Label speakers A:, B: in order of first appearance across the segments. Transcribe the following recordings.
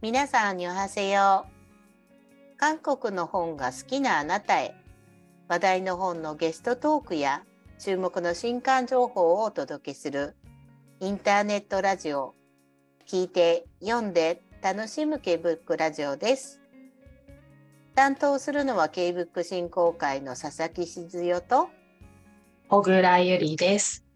A: 皆さんにおはせよ。う韓国の本が好きなあなたへ。話題の本のゲストトークや注目の新刊情報をお届けするインターネットラジオ。聞いて読んで楽しむ K ブックラジオです。担当するのは K ブック振興会の佐々木静代と
B: 小倉ゆりです。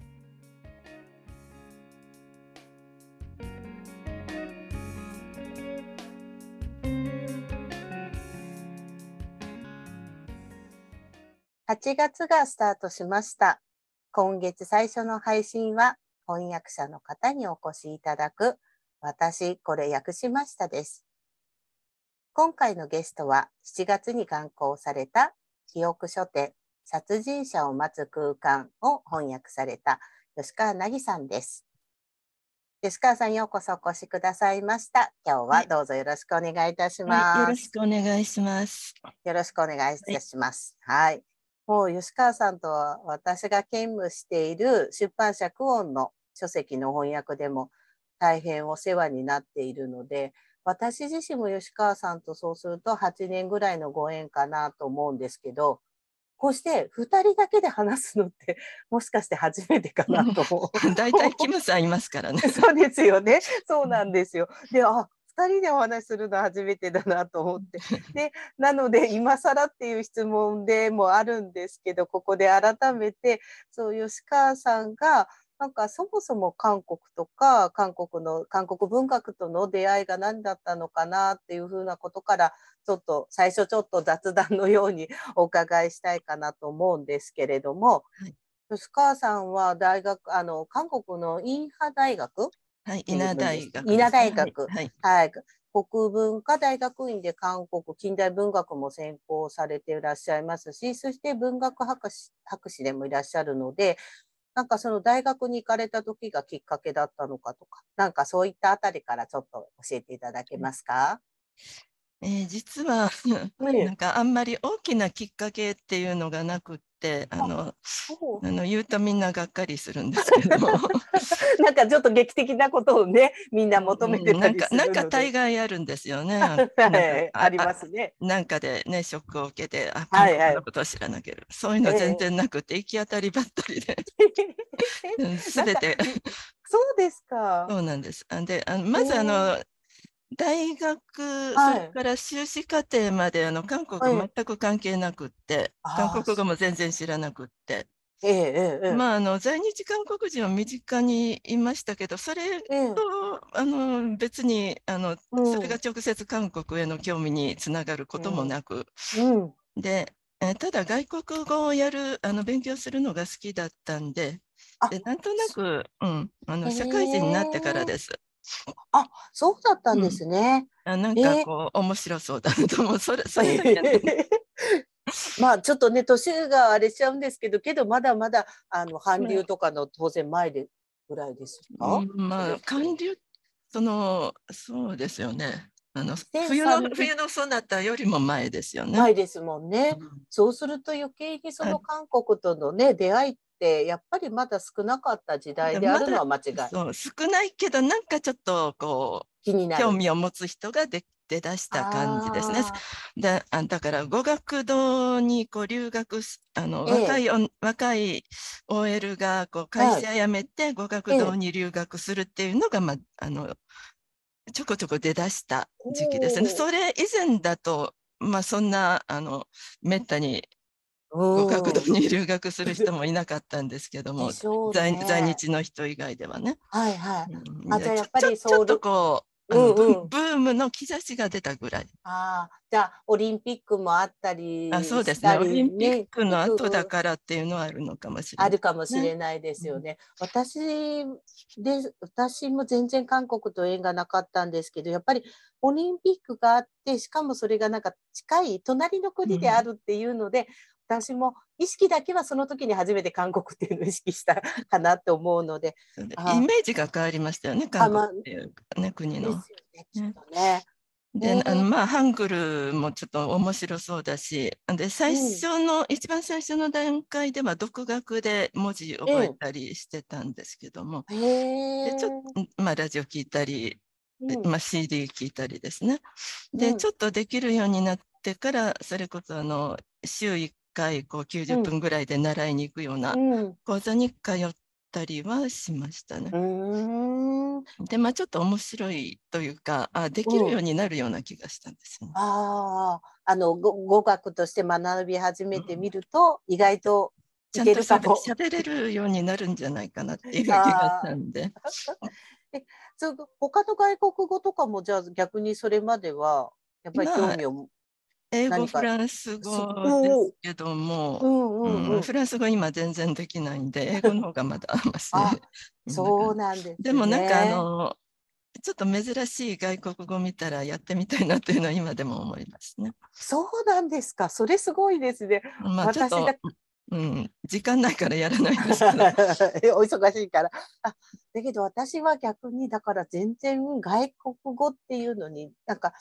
A: 8月がスタートしました。今月最初の配信は翻訳者の方にお越しいただく私これ訳しましたです。今回のゲストは7月に刊行された記憶書店殺人者を待つ空間を翻訳された吉川凪さんです。吉川さんようこそお越しくださいました。今日はどうぞよろしくお願いいたします。
C: はい、よろしくお願いします。
A: よろしくお願いいたします。はい。もう吉川さんとは私が兼務している出版社クオンの書籍の翻訳でも大変お世話になっているので、私自身も吉川さんとそうすると8年ぐらいのご縁かなと思うんですけど、こうして2人だけで話すのって もしかして初めてかなと思う。
C: 大体キムさんいますからね。
A: そうですよね。そうなんですよ。で、あ、2人でお話しするの初めてだなと思って。で、なので今更っていう質問でもあるんですけど、ここで改めて、そう、吉川さんが、なんかそもそも韓国とか韓国の韓国文学との出会いが何だったのかなっていうふうなことからちょっと最初ちょっと雑談のように お伺いしたいかなと思うんですけれども、
C: はい
A: 吉川さんは大学あの韓国のインハ大学
C: はい、稲大学、
A: 稲大学。
C: はい、
A: はい、国文化大学院で韓国近代文学も専攻されていらっしゃいますし、そして文学博士博士でもいらっしゃるので、なんかその大学に行かれた時がきっかけだったのかとか、なんかそういったあたりからちょっと教えていただけますか？
C: えー実は
A: ね
C: なんかあんまり大きなきっかけっていうのがなくって、あのあの言うとみんながっかりするんですけども、
A: なんかちょっと劇的なことをね、みんな求めて
C: うんなんか
A: たりす。
C: なんか大概あるんですよね。
A: はい、ありますね。
C: なんかでね、ショックを受けて、あ、
A: はいはい
C: 韓国のことを知らなければ、そういうの全然なくて、行き当たりばったりで、すべて、
A: そうですか。
C: そうなんです。あで、あのまずあの、大学、
A: はい。
C: それから修士課程まであの韓国
A: はい。
C: 全く関係なくって、
A: あー。
C: 韓国語も全然知らなくって、
A: ええええええ。
C: まああの在日韓国人は身近にいましたけど、それ
A: ええ。
C: とあの別にあの
A: うん。
C: それが直接韓国への興味につながることもなく、
A: うん。
C: で、えーただ外国語をやるあの勉強するのが好きだったんで、
A: あ
C: でなんとなく、うん、あの社会人になってからです。
A: あ、そうだったんですね。
C: あなん
A: えー。
C: かこう、面白そうだなと思う。それ、それだけね
A: まあちょっとね年があれしちゃうんですけどけどまだまだあの韓流とかの当然前でぐらいですか、
C: うんまあ、韓流、その、そうですよね。あの、
A: 2003
C: 冬の、冬のそなたよりも前ですよね。
A: 前ですもんね、
C: うん。
A: そうすると余計にそ
C: はい。
A: の韓国とのね出会いってやっぱりまだ少なかった時代であるのは間違い。
C: そう、少ないけど、なんかちょっと、こう、
A: 気になる。
C: 興味を持つ人がで出だした感じですね。
A: あ
C: であだから語学堂にこう留学すあの、
A: ええ。
C: 若いお若い OL がこう会社辞めて語学堂に留学するっていうのが、まあ、あのちょこちょこ出だした時期ですね。それ以前だと、まあ、そんなあのめったに
A: ー
C: 語学堂
A: うん
C: に留学する人もいなかったんですけど も、
A: でしょう
C: 在
A: ね
C: 在日の人以外ではね。
A: はいはい
C: うんで
A: あじゃあやっぱり
C: ちょっとこう
A: うんうん
C: ブームの兆しが出たぐらい。
A: ああじゃあオリンピックもあったり
C: あそうですね。オリンピックの後だ
A: ね
C: からっていうのはあるのかもしれない。
A: あるかもしれないですよね。私で私も全然韓国と縁がなかったんですけどやっぱりオリンピックがあってしかもそれがなんか近い隣の国であるっていうので、私も意識だけはその時に初めて韓国っていうのを意識したかなと思うので。
C: イメージが変わりましたよね、韓国っていう、ね、国
A: ですよ
C: の。
A: ねきっとね。
C: で、
A: ね。
C: あのまあ、ハングルもちょっと面白そうだし、で、最初の、一番最初の段階では独学で文字覚えたりしてたんですけども、でちょっと、まあ、ラジオ聞いたり、
A: うん。
C: まあ、CD 聞いたりですね。で、
A: うん。
C: ちょっとできるようになってからそれこそあの週1回こう90分ぐらいで習いに行くような
A: うん
C: 講座に通ったりはしましたねでまあちょっと面白いというかあできるようになるような気がしたんですよね。
A: ああ、あのご語学として学び始めてみると、意外とい
C: ちゃんと。喋れるようになるんじゃないかなっていう気がしたんで。
A: そう他の外国語とかもじゃあ逆にそれまではやっぱり興味を。
C: 英語、フランス語ですけども、フランス語今全然できないんで、英語の方がまだマシ
A: あ
C: みんな
A: そうなんです、ね。
C: でもなんかあの、ちょっと珍しい外国語見たらやってみたいなっていうのは今でも思いますね。
A: そうなんですか。それすごいですね。
C: まあちょっとうん、時間ないからやらないです。
A: お忙しいから。あだけど私は逆にだから全然外国語っていうのになんか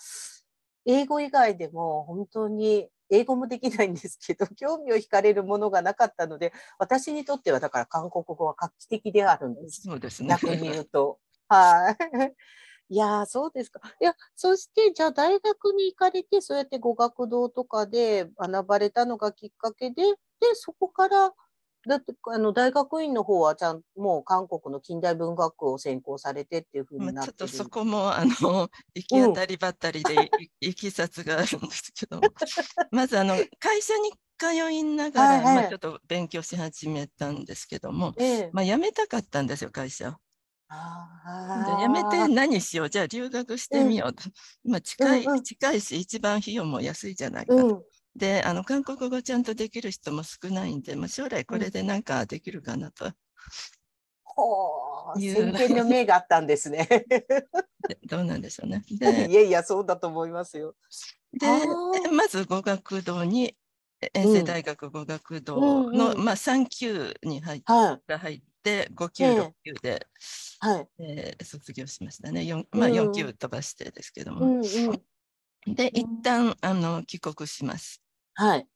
A: 英語以外でも本当に英語もできないんですけど 興味を惹かれるものがなかったので私にとってはだから韓国語は画期的であるんです。
C: そうですね。
A: 逆に言うと。はい。いやーそうですか。いや、そして、じゃあ大学に行かれて、そうやって語学堂とかで学ばれたのがきっかけで、で、そこから、だって、あの、大学院の方はちゃん、もう韓国の近代文学を専攻されてっていうふう
C: まあ、
A: になってる。
C: ちょっとそこもあの 行き当たりばったりでい いきさつがあるんですけど。まずあの会社に通いながら、
A: はいはい。
C: まあ、ちょっと勉強し始めたんですけども、
A: ええ。
C: まあ、辞めたかったんですよ会社辞めて何しよう？じゃあ留学してみようと、今近い、
A: うんうん。
C: 近いし一番費用も安いじゃないかと。
A: うん。
C: であの韓国語ちゃんとできる人も少ないんで、まあ、将来これでなんかできるかなと。
A: ほ
C: う
A: 先見の明があったんですね。
C: でどうなんでしょうね。
A: い
C: で
A: やいや、そうだと思いますよ。
C: でまず語学堂に遠征大学語学堂
A: うん
C: の、
A: うんうん
C: まあ、3級に入っ
A: はい。
C: 入って5級、
A: ええ
C: 6級で、
A: はい。
C: えー卒業しましたね 4,、まあ、
A: うん
C: 4級飛ばしてですけど
A: う
C: も。
A: んうん。
C: で一旦あの帰国します。
A: はい。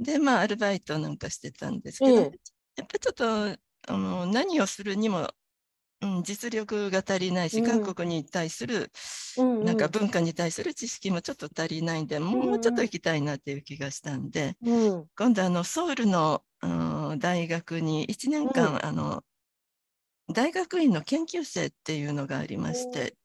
C: でまあアルバイトなんかしてたんですけど、
A: ええ
C: やっぱりちょっとあの何をするにも、うん、実力が足りないし、
A: うん
C: 韓国に対する
A: うんうん
C: なんか文化に対する知識もちょっと足りないんで、もうちょっと行きたいなっていう気がしたんで、
A: うん。
C: 今度あのソウルのうん大学に1年間、
A: うん
C: あの大学院の研究生っていうのがありまして、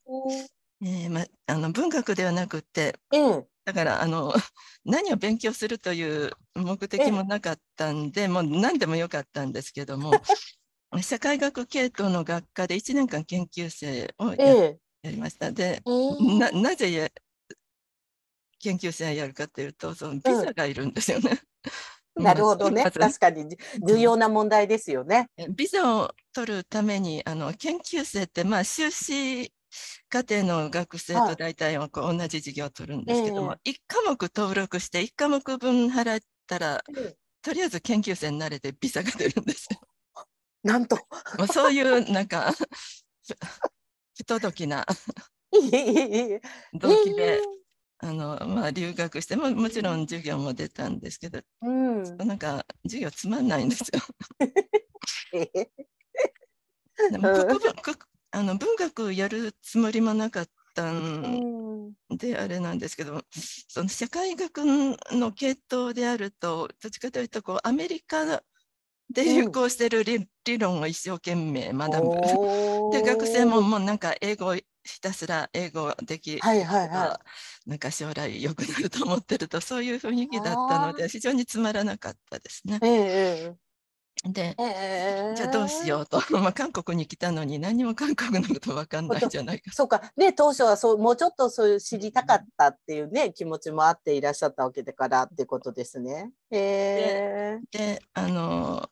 C: えーま、あの文学ではなくて
A: ええ。
C: だからあの 何を勉強するという目的もなかったんでもう何でもよかったんですけども 社会学系統の学科で1年間研究生をや,、
A: ええ。
C: やりました。で
A: ええ
C: ななぜや研究生やるかというとそのビザがいるんですよね。
A: なるほどね。確かにじ重要な問題ですよね。
C: えビザを取るためにあの研究生ってまあ修士課程の学生
A: はい
C: と大体同じ授業を取るんですけども、
A: え
C: 1科目登録して1科目分払ったらとりあえず研究生になれてビザが出るんですよ。
A: なんと。
C: そういうなんかふ 不届きな動機で、あのまあ、留学してももちろん授業も出たんですけど
A: うん。
C: なんか授業つまんないんですよ。国あの文学やるつもりもなかった
A: うんん。
C: であれなんですけどその社会学の系統であるとどっちかというとこうアメリカで流行してる理,、理論を一生懸命学ぶ。で学生ももうなんか英語をひたすら英語でき
A: はいはいは
C: ばなんか将来良くなると思ってるとそういう雰囲気だったので非常につまらなかったですね
A: い。。え
C: で
A: えええ
C: じゃあどうしようと、まあ、韓国に来たのに何も韓国のこと分かんないじゃないか。
A: そうか。ね、当初はそう、もうちょっとそういう知りたかったっていうね、気持ちもあっていらっしゃったわけだからってことですね。へえ
C: であの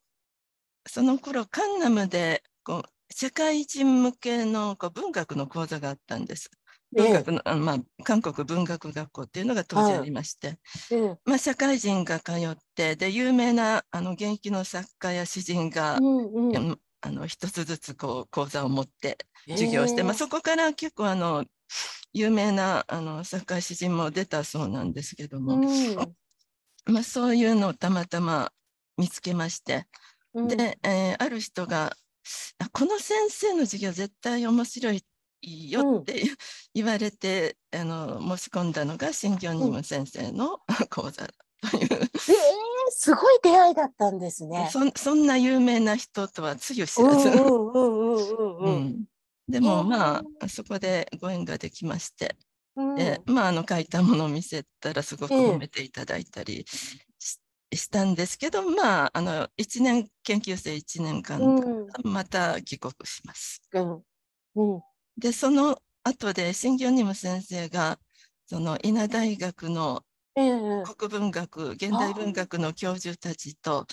C: その頃カンナムでこう社会人向けのこう文学の講座があったんです。
A: ええ
C: 文学の、あのまあ、韓国文学学校っていうのが当時ありまして、
A: ええ。
C: まあ、社会人が通ってで有名なあの現役の作家や詩人が、
A: うんうん。
C: うんあの一つずつこう講座を持って授業して、まあ、そこから結構あの有名なあの作家詩人も出たそうなんですけども、
A: うん。
C: まあ、そういうのをたまたま見つけまして、
A: うん。
C: で、えーある人があこの先生の授業絶対面白いいいよって 言われて、あの申し込んだのが新業任務先生の 講座という、
A: えー、すごい出会いだったんですね。
C: そそんな有名な人とはつゆ知らず。でもまあそこでご縁ができまして、でまああの書いたものを見せたらすごく褒めていただいたりしたんですけど、まああの1年研究生1年間、また帰国します。でその後で新業任務先生がその稲大学の国文学、現代文学の教授たちと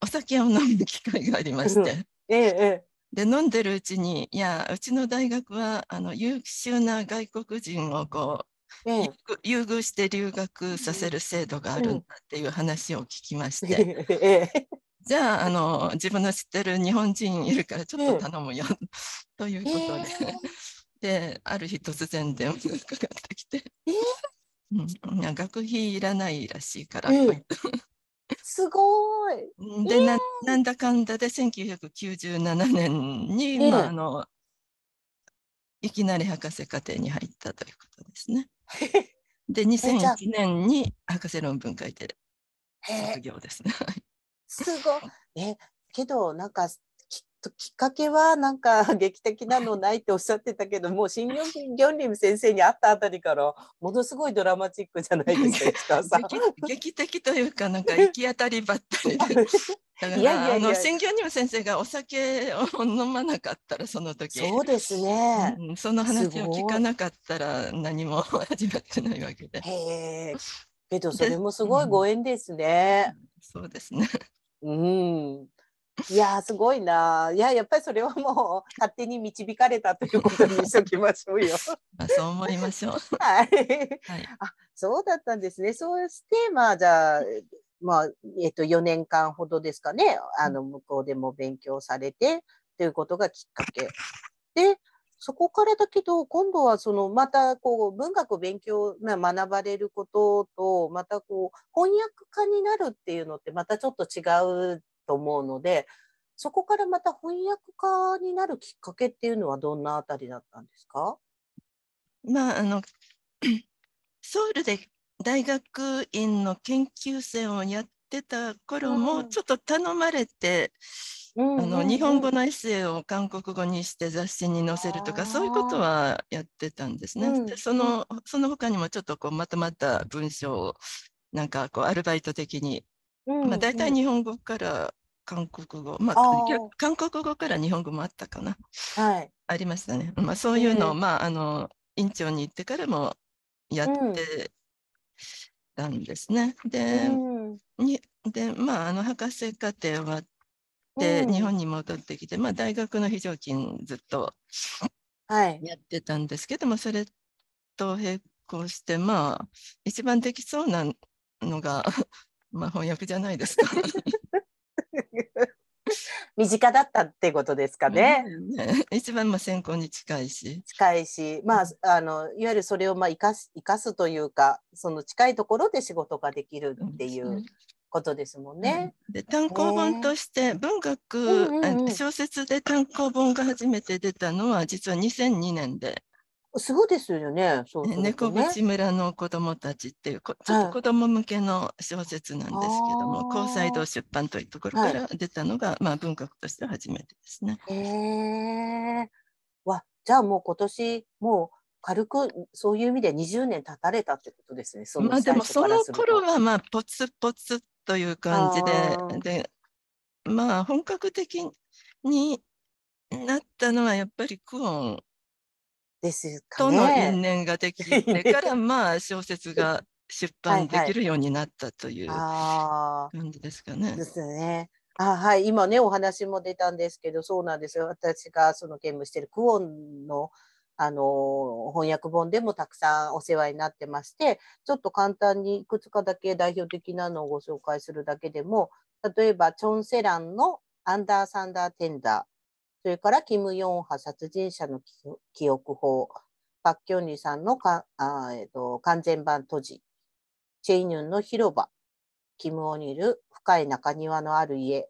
C: お酒を飲む機会がありまして、で飲んでるうちにいやうちの大学はあの優秀な外国人をこう、優遇して留学させる制度があるんだっていう話を聞きまして、じゃああの自分の知ってる日本人いるからちょっと頼むよ、ということで、である日突然電話がかかってきて。うん、学費いらないらしいから。
A: すごい。
C: で、えー、ななんだかんだで1997年に、えー、まあ、あのいきなり博士課程に入ったということですね。で、2001年に博士論文書いて卒業ですね。
A: すごい。え、けどなんかときっかけはなんか 劇的なのないっておっしゃってたけどもう新ギョンリム先生に会ったあたりからものすごいドラマチックじゃないですか
C: 劇的というかなんか行き当たりばったりで。だからあの新業にも先生がお酒を飲まなかったらその時
A: そうですね、
C: うん、その話を聞かなかったら何も始まってないわけで。
A: へ けどそれもすごいご縁ですね。
C: うん、そうですね。
A: うん。いやすごいな。いややっぱりそれはもう勝手に導かれたということにしておきましょうよ。
C: あそう思いましょう。
A: はい。はい、あそうだったんですね。そうしてまあじゃあまあえっと4年間ほどですかね。あの向こうでも勉強されてということがきっかけで。そこからだけど今度はそのまたこう文学を勉強、まあ、学ばれることとまたこう翻訳家になるっていうのってまたちょっと違うと思うのでそこからまた翻訳家になるきっかけっていうのはどんなあたりだったんですか？
C: まああの ソウルで大学院の研究生をやってた頃もちょっと頼まれて、あの日本語のエッセイを韓国語にして雑誌に載せるとかそういうことはやってたんですね。でそのその他にもちょっとこうまとまった文章をなんかこうアルバイト的にまあ、大体日本語から韓国語、まあ、韓国語から日本語もあったかな。
A: はい。
C: ありましたね。まあ、そういうのを、まあ、あの、院長に行ってからもやってたんですね。うん、で、にで、まあ、あの、博士課程終わって、日本に戻ってきて、まあ、大学の非常勤ずっとやってたんですけども、はい、それと並行して、まあ、一番できそうなのが まあ翻訳じゃないですか。
A: 身近だったってことですかね。
C: ね一番まあ専攻に近いし。
A: 近いし、まあ、あのいわゆるそれをまあ生かす生かすというか、その近いところで仕事ができるっていうことですもんね。
C: うん、で単行本として文学、うんうんうん、小説で単行本が初めて出たのは実は2002年で。
A: すごいですよね。
C: そうね猫淵村の子供たちっていうちょっと子供向けの小説なんですけども、はい、高裁堂出版というところから出たのが、はい、まあ文学としては初めてですね。
A: へえー。わ、じゃあもう今年もう軽くそういう意味で20年経たれたってことですね。
C: そまあでもその頃はまあポツポツという感じで、でまあ本格的になったのはやっぱりクオン
A: です
C: かね。との因縁ができてから、まあ小説が出版できるようになったという感じですかね。
A: ですね。あはい、今ねお話も出たんですけどそうなんですよ私がその兼務しているクオンのあの翻訳本でもたくさんお世話になってましてちょっと簡単にいくつかだけ代表的なのをご紹介するだけでも例えばチョン・セランの「アンダー・サンダー・テンダー」それからキム・ヨンハ殺人者の記憶法、パク・キョンリさんのかあ、えーと、完全版閉じ、チェイニュンの広場、キム・オニル、深い中庭のある家、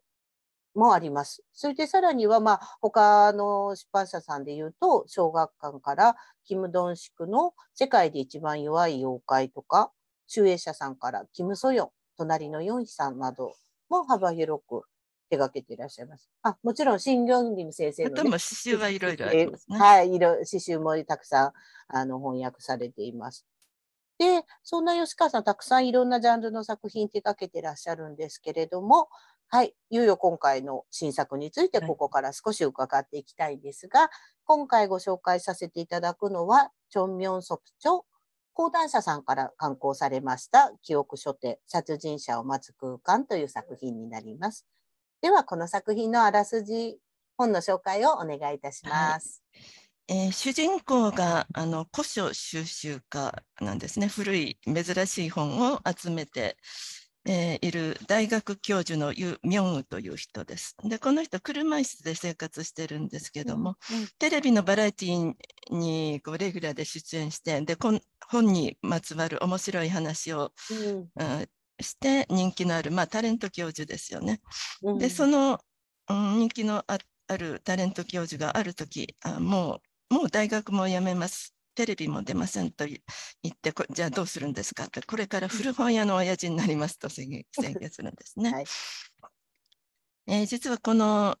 A: もあります。それでさらには、まあ、他の出版社さんで言うと、小学館からキム・ドンシクの世界で一番弱い妖怪とか、集英社さんからキム・ソヨン、隣のヨンヒさんなども幅広く手掛けていらっしゃいます。あ、もちろん、新行リム先生の、ね、
C: も刺繍はいろいろありますね。
A: はい、色、刺繍もたくさん、あの、翻訳されています。で、そんな吉川さん、たくさんいろんなジャンルの作品手掛けてらっしゃるんですけれども、はい、いよいよ今回の新作についてここから少し伺っていきたいんですが、はい、今回ご紹介させていただくのは、チョンミョンソプチョ講談社さんから刊行されました記憶書店殺人者を待つ空間という作品になります。ではこの作品のあらすじ本の紹介をお願いいたします。
C: はい、えー、主人公があの古書収集家なんですね古い珍しい本を集めてえー、いる大学教授のユ・ミョンウという人です。で、この人、車椅子で生活してるんですけども、うんうん、テレビのバラエティにこうレギュラーで出演して、で本にまつわる面白い話を、うん、して人気のある、まあ、タレント教授ですよね。うん、で、その、うん、人気のあるタレント教授がある時あもう、もう大学も辞めます。テレビも出ませんと言ってじゃあどうするんですか？ってこれから古本屋の親父になりますと 宣言するんですね。はい、えー、実はこの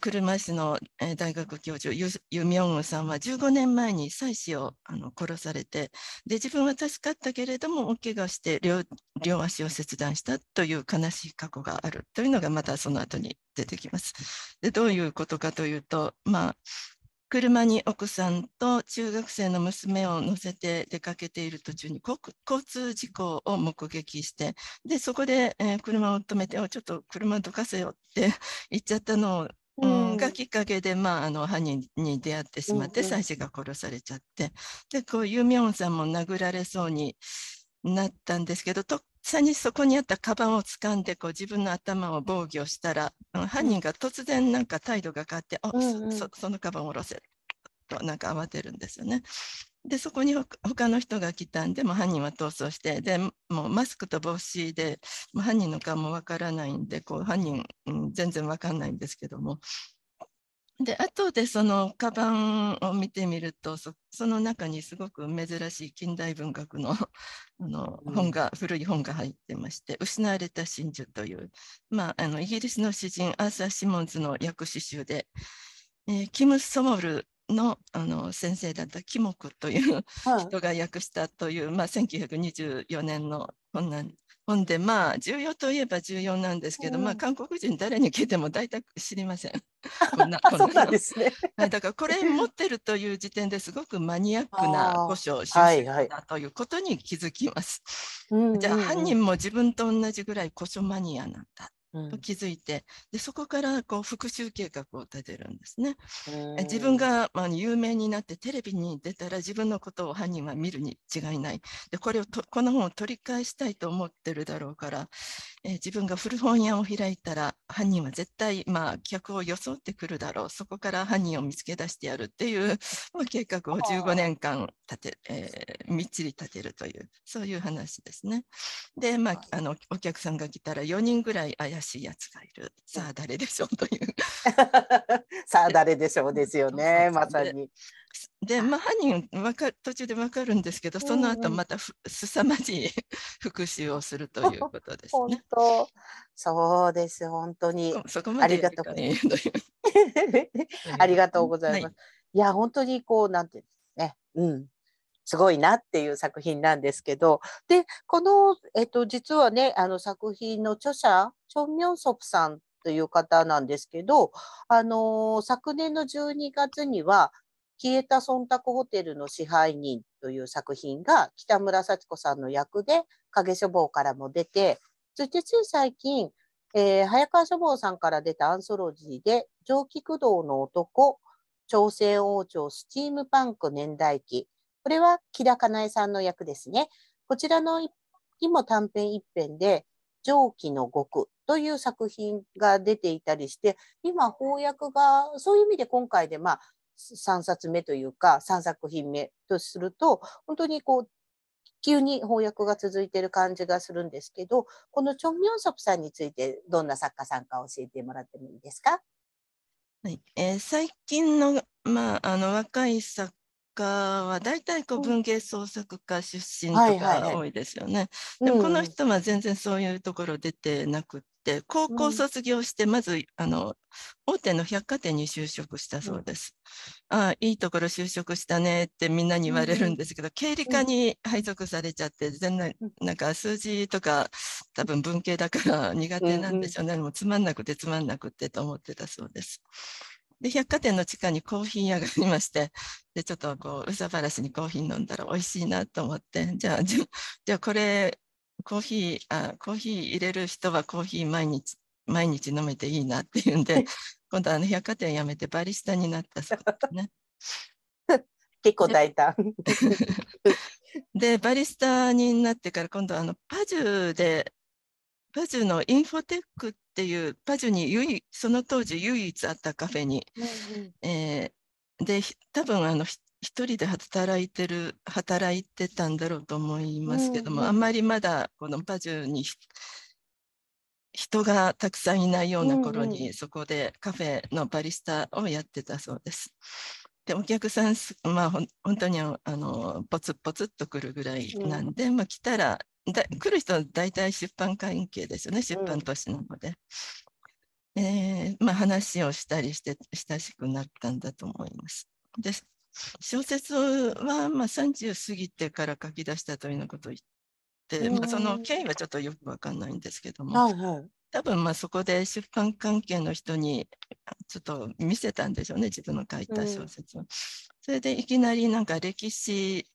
C: 車椅子の大学教授ユユミョンウさんは15年前に妻子をあの殺されてで自分は助かったけれども大怪我して両両足を切断したという悲しい過去があるというのがまたその後に出てきます。でどういうことかというと、まあ、車に奥さんと中学生の娘を乗せて出かけている途中に交通事故を目撃してでそこで、えー、車を止めてちょっと車どかせよって 言っちゃったのを、うん、がきっかけで、まあ、あの犯人に出会ってしまって妻子が殺されちゃって。でこうユミョンさんも殴られそうになったんですけどとさにそこにあったカバンを掴んでこう自分の頭を防御したら、うん、犯人が突然なんか態度が変わって「あ、うんうん、そそのカバンを下ろせ」となんか慌てるんですよね。でそこに他の人が来たんでも犯人は逃走してでもうマスクと帽子で犯人の顔もわからないんでこう犯人、うん、全然わかんないんですけどもで後でそのカバンを見てみるとその中にすごく珍しい近代文学の あの本が、うん、古い本が入ってまして「失われた真珠」という、まあ、あのイギリスの詩人アーサー・シモンズの訳詩集で、えー、キム・ソモルのあの先生だったキモクという人が訳したという、はい、まあ、1924年の本なんほんでまあ重要といえば重要なんですけど、うん、まあ韓国人誰に聞いても大体知りません。
A: こんなそうなんですね。
C: だからこれ持ってるという時点ですごくマニアックな古書収集だということに気づきます。はいはい、じゃあ犯人も自分と同じぐらい古書マニアなんだと気づいて、でそこからこう復讐計画を立てるんですね。自分が、まあ、有名になってテレビに出たら自分のことを犯人は見るに違いない。でこれをとこの本を取り返したいと思ってるだろうから、えー、自分が古本屋を開いたら犯人は絶対、まあ、客を装ってくるだろう。そこから犯人を見つけ出してやるっていう、まあ、計画を15年間立て、えー、みっちり立てるというそういう話ですね。で、まあ、あのお客さんが来たら4人ぐらい怪怪しいやつがいる。さあ誰でしょう？という。
A: さあ誰でしょう？ですよね、まさに。
C: で、まあ、犯人わか途中で分かるんですけど、その後またすさまじい 復讐をするということですね。
A: 本当そうです、本当に。
C: そこまでありがとう
A: ありがとうございます。はい、いや、本当にこう、なんていうんですね。うん。すごいなっていう作品なんですけど、で、この、えっと、実はね、あの作品の著者、チョン・ミョンソプさんという方なんですけど、あの、昨年の12月には、消えた忖度ホテルの支配人という作品が北村幸子さんの役で影書房からも出て、そしてつい最近、えー、早川書房さんから出たアンソロジーで、蒸気駆動の男、朝鮮王朝スチームパンク年代記、これは木田かなえさんの役ですね。こちらのにも短編一編で、蒸気の極という作品が出ていたりして、今翻訳が、そういう意味で今回でまあ3冊目というか3作品目とすると、本当にこう、急に翻訳が続いている感じがするんですけど、このチョン・ミョンソプさんについてどんな作家さんか教えてもらってもいいですか？
C: はいえー、最近の,、まあ、あの若い作家は大体こう文芸創作家出身とか多いですよね。でもこの人は全然そういうところ出てなくって高校卒業してまず、あの大手の百貨店に就職したそうです。うん、ああいいところ就職したねってみんなに言われるんですけど、うん、経理課に配属されちゃって全然なんか数字とか多分文系だから苦手なんでしょうね、うん、もうつまんなくてつまんなくてと思ってたそうです。で百貨店の地下にコーヒー屋がありましてでちょっとこううさばらしにコーヒー飲んだら美味しいなと思ってじゃあじゃあこれコーヒーあコーヒー入れる人はコーヒー毎日毎日飲めていいなっていうんで今度あの百貨店辞めてバリスタになったそうですね。
A: 結構大胆。
C: でバリスタになってから今度あのパジュでパジュのインフォテックっていうパジュに唯その当時唯一あったカフェに、うんうん、えー、で多分あの一人で働いてる働いてたんだろうと思いますけども、うんうん、あんまりまだこのパジュに人がたくさんいないような頃に、うんうん、そこでカフェのバリスタをやってたそうです。でお客さんまあ本当にあのポツポツっと来るぐらいなんで、うん、まあ、来たらだ来る人は大体出版関係ですよね出版都市なので、うん、えー、まあ、話をしたりして親しくなったんだと思います。で小説はまあ30過ぎてから書き出したというようなことを言って、まあ、その経緯はちょっとよくわかんないんですけども、はいはい、多分まあそこで出版関係の人にちょっと見せたんでしょうね自分の書いた小説を。うん、それでいきなりなんか歴史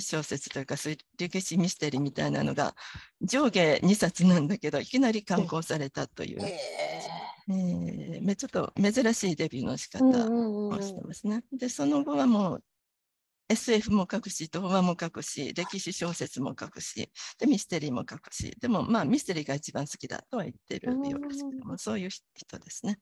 C: 小説というか歴史ミステリーみたいなのが上下2冊なんだけどいきなり刊行されたという、えー、えー、ちょっと珍しいデビューの仕方をしてますね。でその後はもう SF も書くし、童話も書くし、歴史小説も書くし、でミステリーも書くし、でもまあミステリーが一番好きだとは言ってるようですけども、そういう人ですね。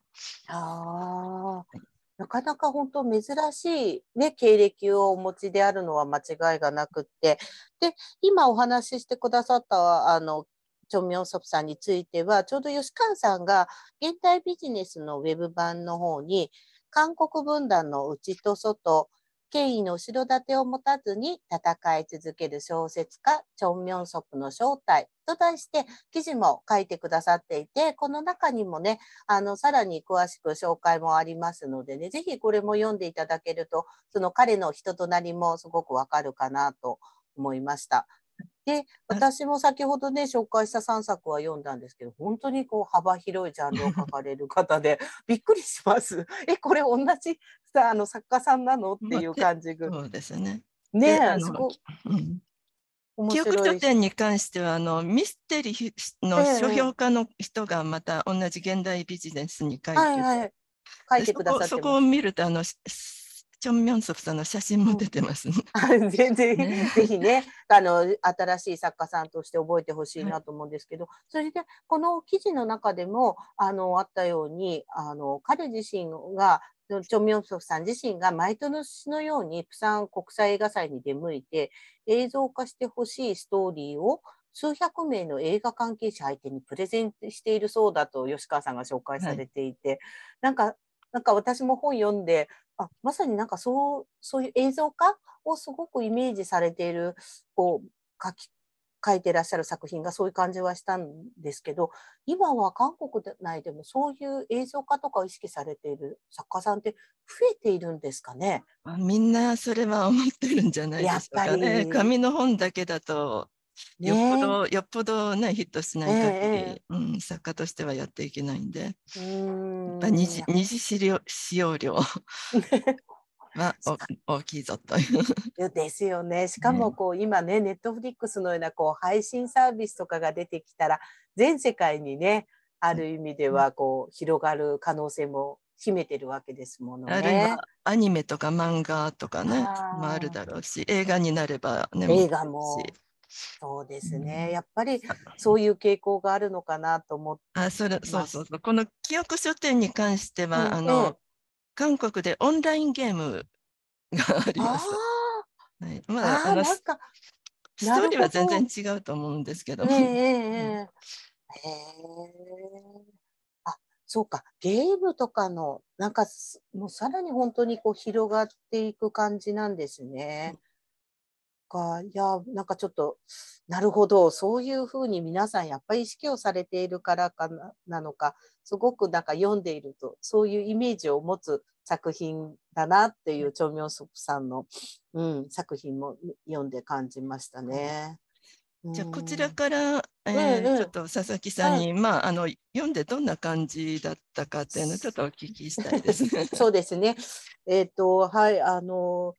A: ああ、なかなか本当珍しい、ね、経歴をお持ちであるのは間違いがなくって、で、今お話ししてくださったあのチョン・ミョンソプさんについては、ちょうど吉川さんが現代ビジネスのウェブ版の方に、韓国分断の内と外、権威の後ろ盾を持たずに戦い続ける小説家、チョン・ミョンソプの正体と題して記事も書いてくださっていて、この中にもね、あの、さらに詳しく紹介もありますのでね、ぜひこれも読んでいただけると、その彼の人となりもすごくわかるかなと思いました。で、私も先ほどね、紹介した3作は読んだんですけど、本当にこう幅広いジャンルを書かれる方で、びっくりします。え、これ同じさあの作家さんなのっていう感じが。
C: そうですね。
A: ねえ、すご
C: うん、記憶書店に関してはあのミステリーの書評家の人がまた同じ現代ビジネスに書いて、はいはい、
A: 書いてくださって
C: そこを見るとあのチョン・ミョンソプさんの写真も出てます、ね、
A: 全然、ね、ぜひねあの新しい作家さんとして覚えてほしいなと思うんですけど、はい、それでこの記事の中でもあのあったようにあの彼自身がチョン・ミョンソプさん自身が毎年のようにプサン国際映画祭に出向いて映像化してほしいストーリーを数百名の映画関係者相手にプレゼンしているそうだと吉川さんが紹介されていて、はい、なんかなんか私も本読んであまさになんかそうそういう映像化をすごくイメージされているこう書き書いてらっしゃる作品がそういう感じはしたんですけど今は韓国内でもそういう映像化とかを意識されている作家さんって増えているんですかね？
C: みんなそれは思ってるんじゃないですかね。紙の本だけだとよっぽど、よっぽどね、ヒットしない限り、えー、うん、作家としてはやっていけないんで、うん。やっ二次二次使用使用量 は大きいぞという。
A: ですよね。しかもこう、ね、今ね、ネットフリックスのようなこう配信サービスとかが出てきたら、全世界にね、ある意味ではこう広がる可能性も秘めてるわけですものね。あるいは
C: アニメとか漫画とかね、もあるだろうし、映画になればね、
A: 映画も。そうですね、やっぱりそういう傾向があるのかなと思って
C: あそれそうそうそう。この記憶書店に関しては、うん、あの、韓国でオンラインゲームがあります。はい、まあ、あなんかストーリーは全然違うと思うんですけど。えー、えー、
A: あそうか。ゲームとかのなんかもうさらに本当にこう広がっていく感じなんですね。かいやなんかちょっとなるほどそういうふうに皆さんやっぱり意識をされているからかななのかすごくなんか読んでいるとそういうイメージを持つ作品だなっていうチョ・ミョンソプさんの、うん、作品も読んで感じましたね。
C: じゃあこちらから、えーうんうん、ちょっと佐々木さんに、まあ、あの読んでどんな感じだったかっていうのをちょっとお聞きしたいですね。
A: そうですね。えっ、ー、とはいあの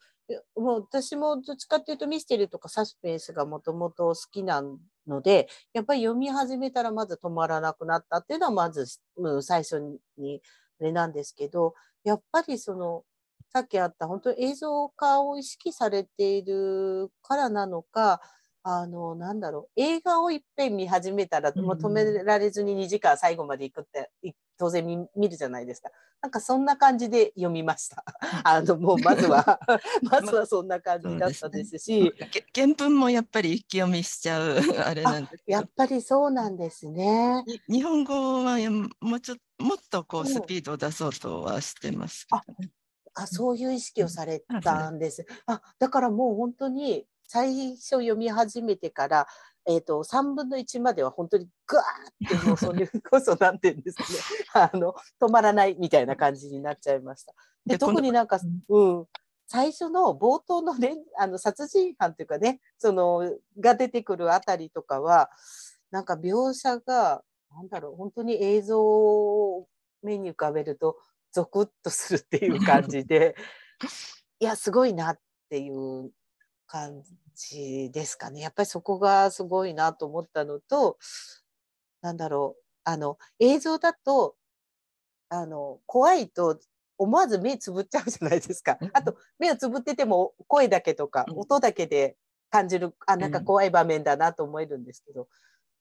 A: もう私もどっちかっていうとミステリーとかサスペンスがもともと好きなのでやっぱり読み始めたらまず止まらなくなったっていうのはまず、うん、最初にあれなんですけどやっぱりそのさっきあった本当に映像化を意識されているからなのかあのなんだろう映画をいっぺん見始めたら、もう止められずに2時間最後まで行くって当然見見るじゃないですか。なんかそんな感じで読みました。あのもうまずは まずはそんな感じだったですし、
C: ね、原文もやっぱり一気読みしちゃう あれなんです
A: やっぱりそうなんですね。
C: 日本語はもうちょっともっとこうスピードを出そうとはしてます
A: ね、あそういう意識をされたんです。あだからもう本当に最初読み始めてから、えーと、3分の1までは本当にグワーってもうそれこそなんていうんですね。あの止まらないみたいな感じになっちゃいました。で特になんか、うん、最初の冒頭の,、ね、あの殺人犯というかねそのが出てくるあたりとかはなんか描写がなんだろう本当に映像を目に浮かべるとゾクッとするっていう感じで いやすごいなっていう感じですかね。やっぱりそこがすごいなと思ったのと、なんだろう、あの、映像だと、あの、怖いと思わず目つぶっちゃうじゃないですか。あと、目をつぶってても声だけとか音だけで感じる、あ、なんか怖い場面だなと思えるんですけど、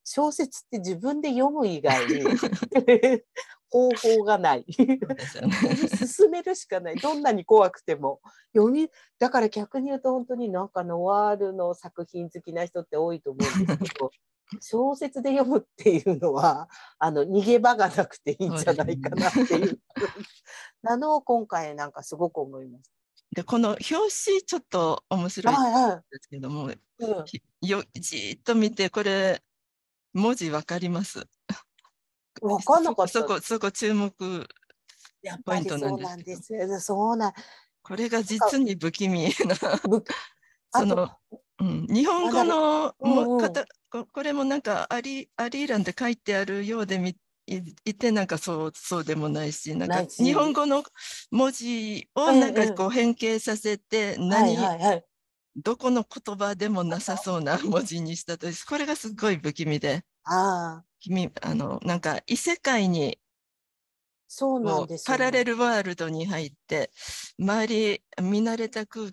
A: 小説って自分で読む以外に 方法がない。進めるしかない。どんなに怖くても。読み、だから逆に言うと本当になんかノワールの作品好きな人って多いと思うんですけど、小説で読むっていうのは、あの、逃げ場がなくていいんじゃないかなっていう、なのを今回なんかすごく思います。
C: でこの表紙ちょっと面白いですけども、はいはいうん、よじっと見てこれ文字わかります
A: わかんなかった。
C: そこ、そこ注目ポイントなん
A: です。そうなん
C: これが実に不気味な。その、うん、日本語のも、うん、これもなんかアリアリーランで書いてあるようでみいてなんかそうそうでもないしなんか日本語の文字をなんかこう変形させて、何、はいはいはい、どこの言葉でもなさそうな文字にしたとこれがすごい不気味で。あ君あのなんか異世界に
A: そうなんです、
C: ね、パラレルワールドに入って周り見慣れた空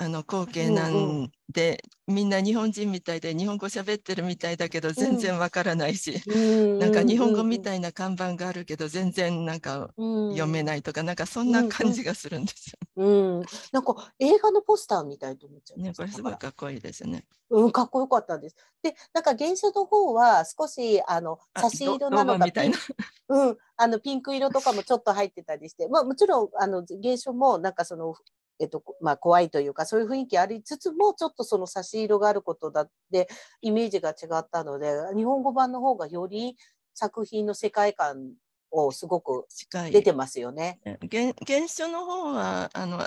C: あの光景なんで、うんうん、みんな日本人みたいで日本語喋ってるみたいだけど全然わからないし、うん、なんか日本語みたいな看板があるけど全然なんか読めないとか、うん、なんかそんな感じがするんですよ。
A: うん、なんか映画のポスターみたいと思っちゃう。
C: ね、これすごいかっこいいですね。
A: うん、かっこよかったです。で、なんか原書の方は少しあの差し色なのかピンうん、あのピンク色とかもちょっと入ってたりして、まあもちろんあの原書もなんかそのえっとまあ、怖いというかそういう雰囲気ありつつもちょっとその差し色があることだってイメージが違ったので日本語版の方がより作品の世界観をすごく出てますよね。
C: 原原書の方はあの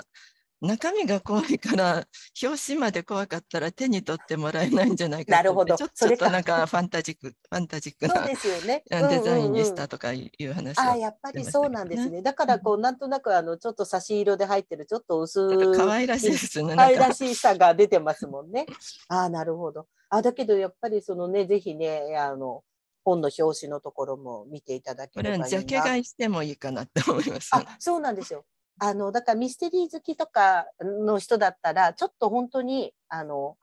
C: 中身が怖いから表紙まで怖かったら手に取ってもらえないんじゃないか
A: なるほど。
C: ちょっとなんかファンタジックファンタジックなですよ、ね、デザインにしたとかいう話、
A: あやっぱりそうなんですね。だからこうなんとなくあのちょっと差し色で入ってるちょっと薄
C: い可愛らしいですね
A: 可愛らしさが出てますもんね。あなるほど。あだけどやっぱりそのねぜひねあの本の表紙のところも見ていただければいいな。これはジャケ
C: 買いしてもいいかなって思います。
A: あ、そうなんですよ。あのだからミステリー好きとかの人だったらちょっと本当にあの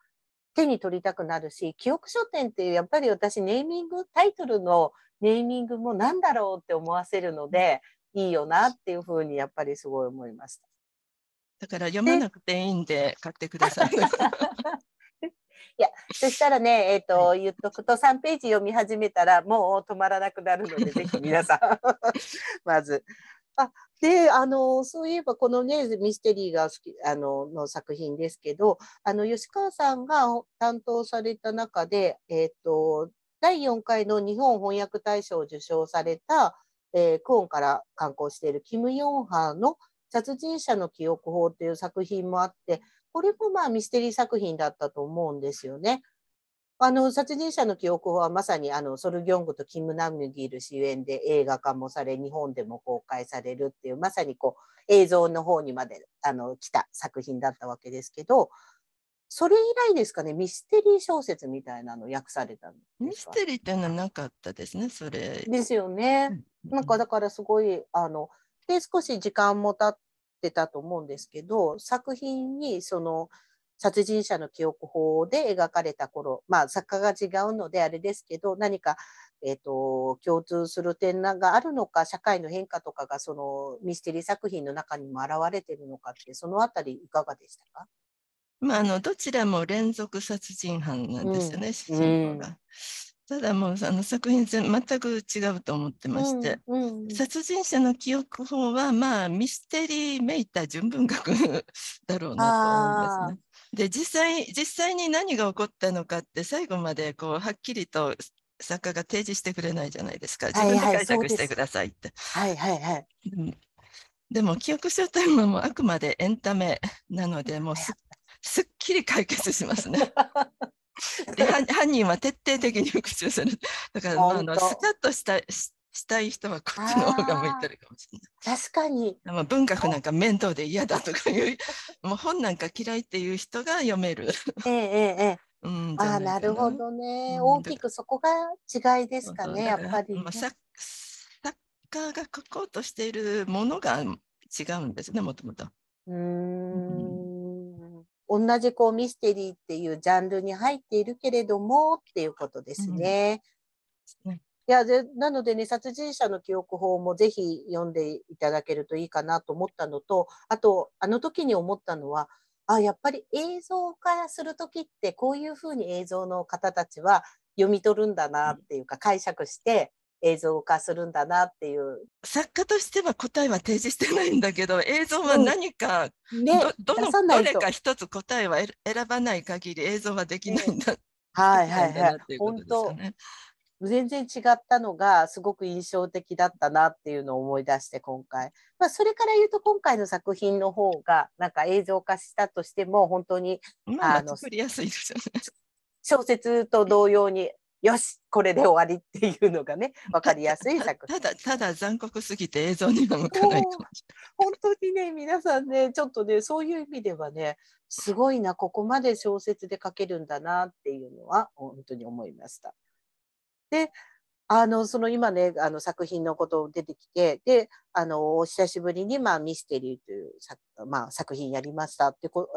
A: 手に取りたくなるし記憶書店っていうやっぱり私ネーミングタイトルのネーミングも何だろうって思わせるのでいいよなっていうふうにやっぱりすごい思いました。
C: だから読まなくていいんで買ってください。
A: いや、そしたらね、えっ、ー、と、言っとくと3ページ読み始めたらもう止まらなくなるので、ぜひ皆さん、まず。あ、で、あの、そういえばこのね、ミステリーが好き、あの、の作品ですけど、あの、吉川さんが担当された中で、えっ、ー、と、第4回の日本翻訳大賞を受賞された、えー、クオンから刊行しているキム・ヨンハの殺人者の記憶法という作品もあって、これもまあミステリー作品だったと思うんですよね。あの、殺人者の記憶法はまさにあの、ソルギョングとキム・ナムギル主演で映画化もされ、日本でも公開されるっていう、まさにこう、映像の方にまであの来た作品だったわけですけど、それ以来ですかね、ミステリー小説みたいなの訳された
C: ミステリーっていうのはなかったですね、それ。
A: ですよね。なんかだからすごい、あの、で、少し時間も経ってたと思うんですけど、作品にその、殺人者の記憶法で描かれた頃、まあ作家が違うのであれですけど、何か、えっ、ー、と、共通する点があるのか、社会の変化とかがそのミステリー作品の中にも現れているのかって、そのあたりいかがでしたか？
C: まあ、あのどちらも連続殺人犯なんですよね、うん、主人公が。ただもうあの作品全く違うと思ってまして、うんうん、殺人者の記憶法はまあミステリーめいた純文学だろうなと思いますね。で実際実際に何が起こったのかって最後までこうはっきりと作家が提示してくれないじゃないですか自分で解釈してくださいって。
A: はいはいはい、
C: でも記憶書というのもあくまでエンタメなのでもうすすっきり解決しますね。で犯人は徹底的に復讐する。だから、まあ、あのスカッとしたしたい人はこっちの方が向いてるかもしれない。
A: 確かに。
C: まあ、文学なんか面倒で嫌だとかいう、もう本なんか嫌いっていう人が読める。
A: ええええ。うん、あなるほどね、うん、大きくそこが違いですかね、やっぱり、ね、まあ、
C: 作家が書こうとしているものが違うんですね、もともと。うん。
A: 同じこうミステリーっていうジャンルに入っているけれどもっていうことですね。うん、いやでなのでね殺人者の記憶法もぜひ読んでいただけるといいかなと思ったのとあとあの時に思ったのはあやっぱり映像化する時ってこういうふうに映像の方たちは読み取るんだなっていうか解釈して映像化するんだなっていう。
C: 作家としては答えは提示してないんだけど映像は何か、うんね、どどのどれか一つ答えは選ばない限り映像はできないんだ、ね、
A: はいはいはい。本当全然違ったのがすごく印象的だったなっていうのを思い出して今回、まあ、それから言うと今回の作品の方がなんか映像化したとしても本当に、
C: まあ、あの作りやすいですよね。
A: 小説と同様によしこれで終わりっていうのがね分かりやすい作
C: 品。ただただ残酷すぎて映像には向かないかもしれない。
A: 本当にね皆さんねちょっとねそういう意味ではねすごいなここまで小説で書けるんだなっていうのは本当に思いました。であのその今ねあの作品のこと出てきてであのお久しぶりに、まあ、ミステリーという作,、まあ、作品やりましたってこ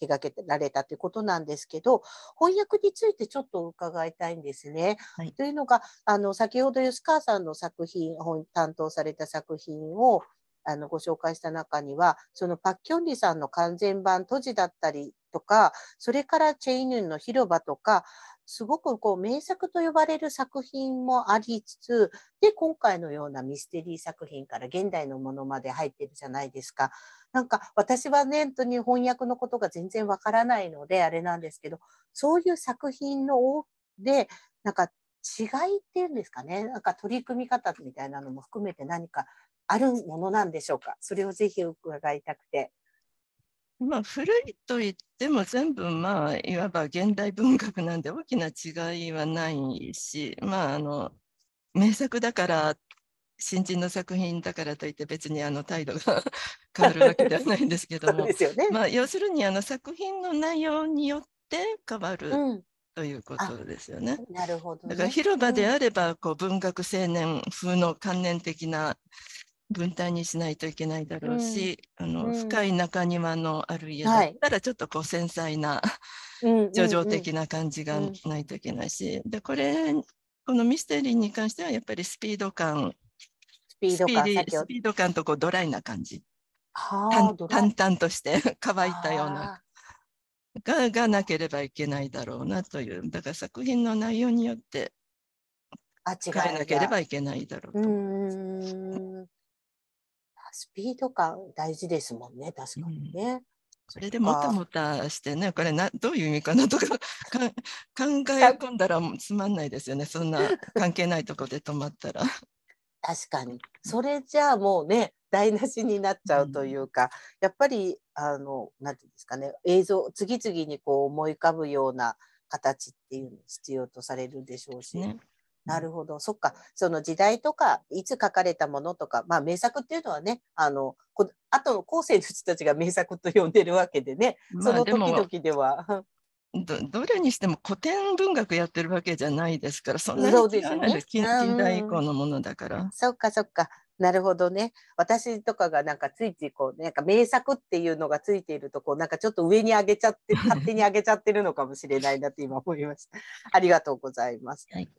A: 手がけられたということなんですけど翻訳についてちょっと伺いたいんですね。はい、というのがあの先ほど吉川さんの作品担当された作品をあのご紹介した中にはそのパッキョンリさんの完全版「閉じ」だったりとかそれからチェイヌンの広場とかすごくこう名作と呼ばれる作品もありつつで今回のようなミステリー作品から現代のものまで入ってるじゃないですか。なんか私はね本当に翻訳のことが全然わからないのであれなんですけどそういう作品のでなんか違いっていうんですかねなんか取り組み方みたいなのも含めて何かあるものなんでしょうかそれをぜひ伺いたくて。
C: まあ、古いと言っても全部まあいわば現代文学なんで大きな違いはないし、まあ、あの名作だから新人の作品だからといって別にあの態度が変わるわけではないんですけどもね、まあ、要するにあの作品の内容によって変わる、ということですよね。
A: なるほど、
C: ね、だから広場であればこう文学青年風の観念的な分担にしないといけないだろうし、うん、あの、うん、深い中庭のある家だったらちょっとこう繊細な、はい、叙情的な感じがないといけないし、でこれこのミステリーに関してはやっぱりスピード感スピード感スピード感とこうドライな感じ。淡々として乾いたようなががなければいけないだろうなという。だから作品の内容によって変えなければいけないだろうと。
A: うんスピード感大事ですもんね確かにね。うん
C: それでもたもたしてね、これなどういう意味かなとか 考え込んだらつまんないですよね、そんな関係ないとこで止まったら。
A: 確かに。それじゃあもうね、台無しになっちゃうというか、うん、やっぱり、あの、なんていうんですかね、映像、次々にこう思い浮かぶような形っていうの必要とされるでしょうし。ね、なるほど。そっか。その時代とか、いつ書かれたものとか、まあ名作っていうのはね、あの、あとの後世の人たちが名作と呼んでるわけでね、その時々では。
C: どどれにしても古典文学やってるわけじゃないですから、そんなに違わないです、近代以降のものだから。
A: そっかそっか。なるほどね。私とかがなんかついついこう、なんか名作っていうのがついていると、こうなんかちょっと上に上げちゃって、勝手に上げちゃってるのかもしれないなって今思いました。ありがとうございます。はい。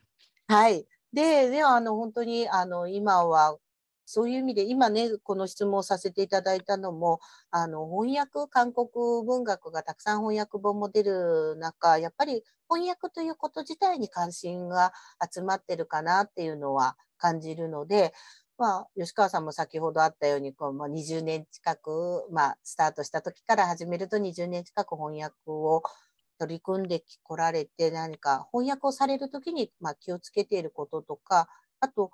A: はい。で、ではあの本当にあの今はそういう意味で今ねこの質問をさせていただいたのもあの翻訳韓国文学がたくさん翻訳本も出る中やっぱり翻訳ということ自体に関心が集まってるかなっていうのは感じるのでまあ、吉川さんも先ほどあったようにこう、まあ、20年近く、まあ、スタートした時から始めると20年近く翻訳を取り組んでこられて何か翻訳をされる時に、まあ、気をつけていることとかあと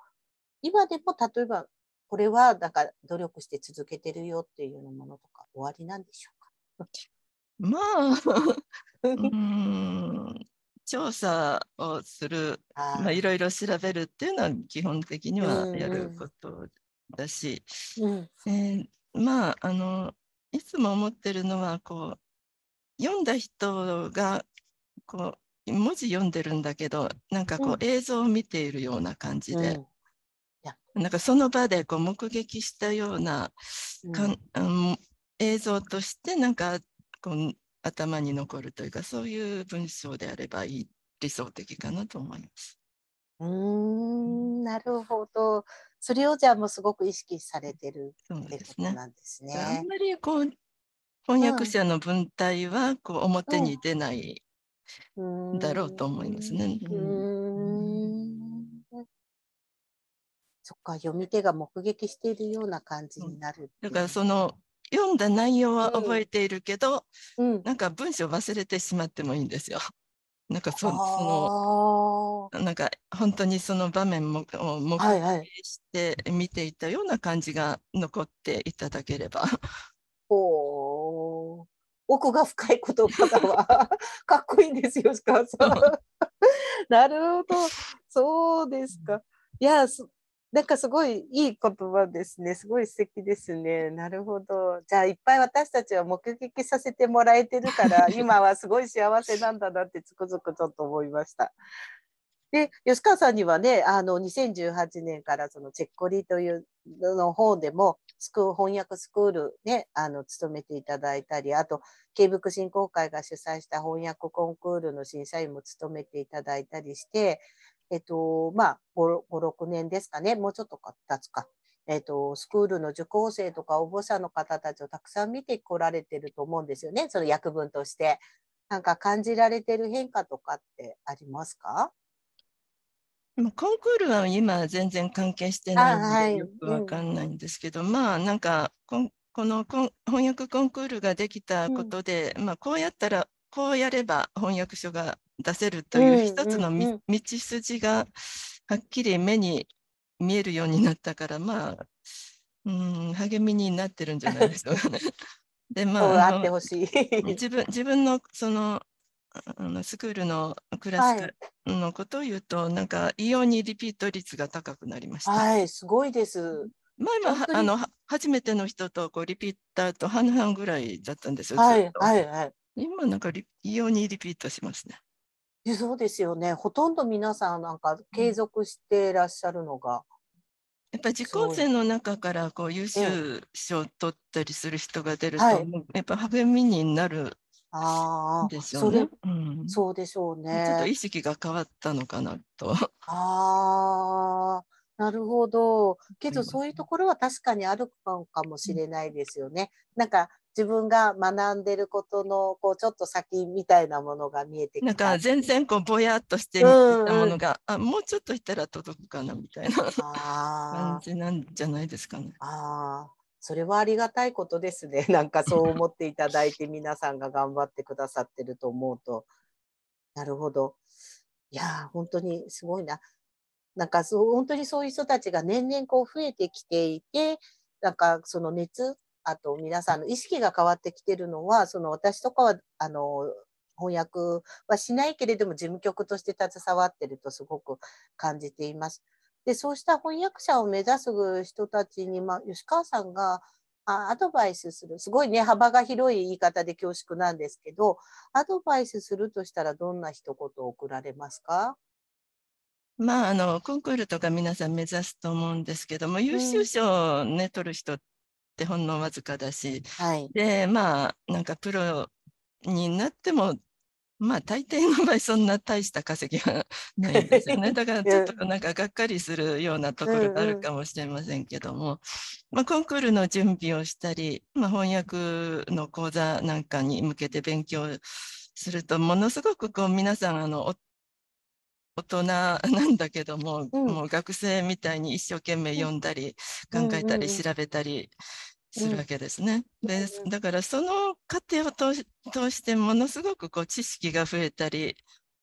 A: 今でも例えばこれはなんか努力して続けてるよっていうものとか終わりなんでしょうか？
C: まあうん調査をするまあ、いろいろ調べるっていうのは基本的にはやることだし、うんうん、えー、まああのいつも思ってるのはこう読んだ人がこう文字読んでるんだけどなんかこう、映像を見ているような感じで、なんかその場でこう目撃したようなかん、うん、映像としてなんかこう頭に残るというかそういう文章であればいい理想的かなと思います。
A: うんなるほど。それをじゃあもうすごく意識されてるってことなんですね。すね
C: あんまりこう翻訳者の文体はこう表に出ないだろうと思いますね。うん
A: そっか、読み手が目撃しているような感じになる。
C: だからその読んだ内容は覚えているけど、うん、なんか文章忘れてしまってもいいんですよ。なんかそそのなんか本当にその場面もを目撃して見ていたような感じが残っていただければ。
A: お奥が深い言葉だわ。かっこいいんですよ、スカさん。なるほど。そうですか。いや、なんかすごいいい言葉ですね。すごい素敵ですね。なるほど。じゃあいっぱい私たちは目撃させてもらえてるから、今はすごい幸せなんだなってつくづくちょっと思いました。で、吉川さんにはね、あの、2018年からそのチェッコリというの方でも、スクール、翻訳スクールね、あの、務めていただいたり、あと、慶福振興会が主催した翻訳コンクールの審査員も務めていただいたりして、えっと、まあ、5、6年ですかね、もうちょっと経つか。えっと、スクールの受講生とか応募者の方たちをたくさん見てこられてると思うんですよね、その役分として。なんか感じられてる変化とかってありますか？
C: コンクールは今全然関係してないのでよくわかんないんですけど、はいうん、まあなんかこの翻訳コンクールができたことで、うん、まあこうやったらこうやれば翻訳書が出せるという一つの道筋がはっきり目に見えるようになったからまあうん励みになってるんじゃないですかね。
A: でまあ
C: 自分自分のそのあのスクールのクラスのことを言うと、はい、なんか異様にリピート率が高くなりました。
A: はい、すごいです。
C: 前はあの初めての人とこうリピーターと半々ぐらいだったんですよ。
A: はいはいはい。
C: 今なんか異様にリピートしますね。
A: そうですよね。ほとんど皆さんなんか継続してらっしゃるのが。
C: やっぱり受講生の中からこう優秀賞を取ったりする人が出ると、はい、やっぱ励みになるでしょうね。
A: そうん、そうでしょうね。
C: ちょっと意識が変わったのかなと。
A: ああ、なるほど。けどそういうところは確かにあるかもしれないですよね。なんか自分が学んでることのこうちょっと先みたいなものが見えてきた
C: なんか全然こうぼやっとして見たものが、うんうん、あもうちょっといったら届くかなみたいな 感じなんじゃないですかね。
A: あそれはありがたいことですね。なんかそう思っていただいて皆さんが頑張ってくださってると思うと。なるほど。いや本当にすごいな。なんかそう本当にそういう人たちが年々こう増えてきていてなんかその熱あと皆さんの意識が変わってきてるのはその私とかはあの翻訳はしないけれども事務局として携わってるとすごく感じています。でそうした翻訳者を目指す人たちに、まあ、吉川さんがあアドバイスするすごいね幅が広い言い方で恐縮なんですけどアドバイスするとしたらどんな一言を送られますか？
C: まあ、あのコンクールとか皆さん目指すと思うんですけども、優秀賞をね、取る人ってほんのわずかだし、はい、でまあなんかプロになってもまあ大抵の場合そんな大した稼ぎはないんですよね。だからちょっとなんかがっかりするようなところがあるかもしれませんけども、まあ、コンクールの準備をしたり、まあ、翻訳の講座なんかに向けて勉強するとものすごくこう皆さんあの大人なんだけども、うん、もう学生みたいに一生懸命読んだり、考えたり調べたりするわけですね。でだからその過程を通してものすごくこう知識が増えたり、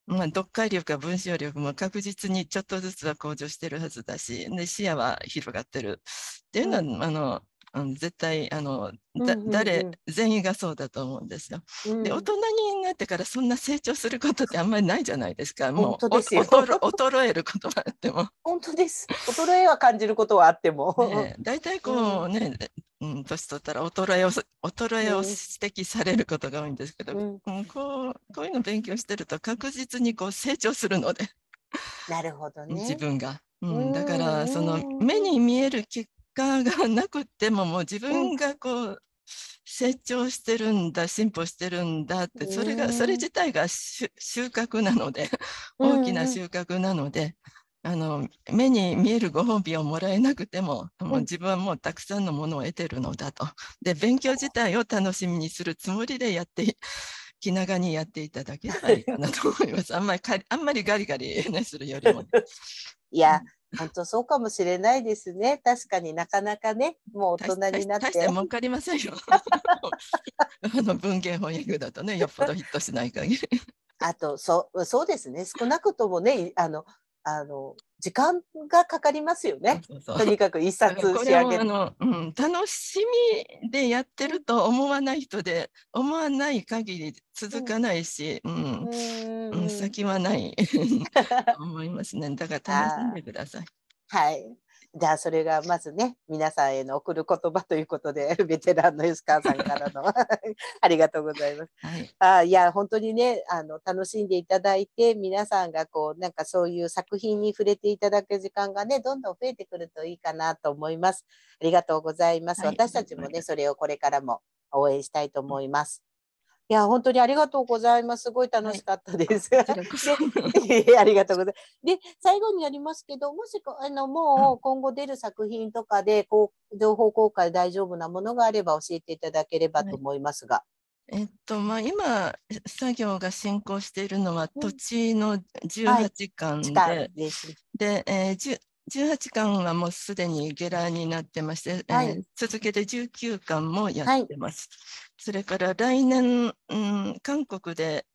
C: まあ、読解力や文章力も確実にちょっとずつは向上してるはずだしで視野は広がってる。っていうのは、うん、あのうん、絶対あの、だ誰全員がそうだと思うんですよ。うん、で大人になってからそんな成長することってあんまりないじゃないですか。もう 衰えることはあっても。
A: 本当です。衰えは感じることはあっても。
C: 大体、ね、こうね、うん、年取ったら衰えを衰えを指摘されることが多いんですけど、うん、こうこういうの勉強してると確実にこう成長するので。
A: なるほどね。
C: 自分が。うん、だからその目に見える結果がなくてももう自分がこう成長してるんだ進歩してるんだってそれがそれ自体が収穫なので大きな収穫なので。あの目に見えるご褒美をもらえなくてももう自分はもうたくさんのものを得てるのだと。で勉強自体を楽しみにするつもりでやって気長にやっていただけたらいいかなと思います。あんまりあんまりガリガリ、ね、するよりも、ね、
A: いや、本当そうかもしれないですね。確かになかなかね、もう大人になって。大
C: して儲かりませんよ。あの文芸翻訳だとね、よっぽどヒットしない限り。
A: あと、そう、そうですね。少なくともね、あの、あの時間がかかりますよね。そうそうとにかく一冊仕上げ
C: あの、うん、楽しみでやってると思わない人で思わない限り続かないし、うん、うん、先はない 思いますね。だから楽しんでください。
A: はい。じゃあそれがまずね皆さんへの送る言葉ということで ベテランの吉川さんからの ありがとうございます。はい、あいや本当にねあの楽しんでいただいて皆さんがこうなんかそういう作品に触れていただく時間がねどんどん増えてくるといいかなと思います。ありがとうございます。はい、私たちもねそれをこれからも応援したいと思います。いや、本当にありがとうございます。すごい楽しかったです。はい、ありがとうございます。で、最後になりますけど、もしあのもう今後出る作品とかで、こう情報公開大丈夫なものがあれば教えていただければと思いますが。
C: はい、えっとまあ、今、作業が進行しているのは土地の18巻で、はい、で、えー、18巻はもうすでにゲラになってまして、はい、えー、続けて19巻もやってます。はい、それから来年、うん、韓国で、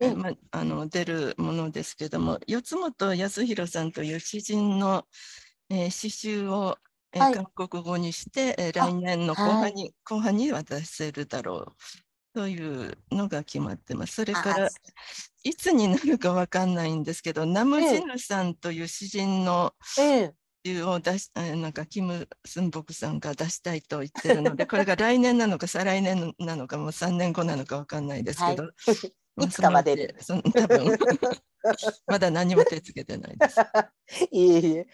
C: うん、ま、あの出るものですけども、四本康弘さんという詩人の、えー、詩集を、えー、はい、韓国語にして、えー、来年の後半に,、後半に渡せるだろう。というのが決まってます。それからいつになるかわかんないんですけど、ナムジヌさんという詩人の詩を出し、なんかキム・スンボクさんが出したいと言ってるので、これが来年なのか再来年なのかもう3年後なのかわかんないですけど、は
A: い、いつかまでで。
C: そ多分 まだ何も手つけてないです。
A: いえいえ、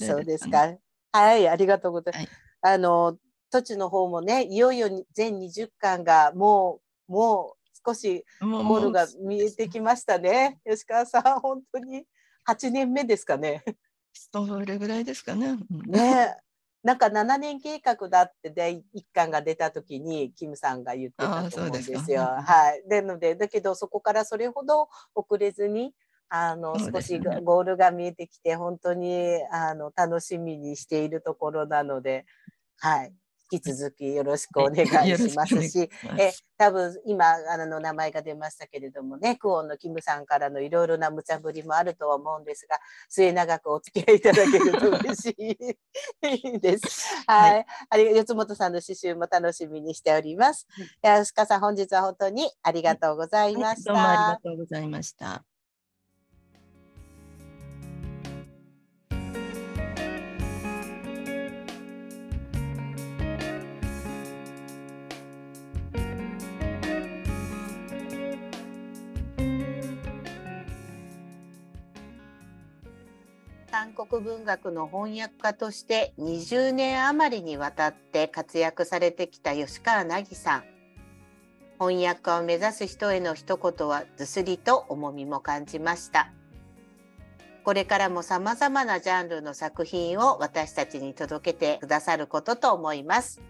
A: そうですか。はい、ありがとうございます。はい、あの土地の方もねいよいよ全20巻がもうもう少しゴールが見えてきましたね。吉川さん本当に8年目ですかね。
C: それぐらいですかね。
A: ね。なんか7年計画だって第一巻が出た時にキムさんが言ってたと思うんですよ。はい、なのでだけどそこからそれほど遅れずにあの、少しゴールが見えてきて本当にあの楽しみにしているところなので、はい、引き続きよろしくお願いしますし、え多分今あの名前が出ましたけれどもねクオンのキムさんからのいろいろな無茶ぶりもあるとは思うんですが末永くお付き合いいただけると嬉しいです。はい、はい、あり四本さんの刺繍も楽しみにしております。吉川さん本日は本当にありがとうございました。はい、どうも
C: ありがとうございました。
A: 韓国文学の翻訳家として20年余りにわたって活躍されてきた吉川凪さん。翻訳家を目指す人への一言はずすりと重みも感じました。これからも様々なジャンルの作品を私たちに届けてくださることと思います。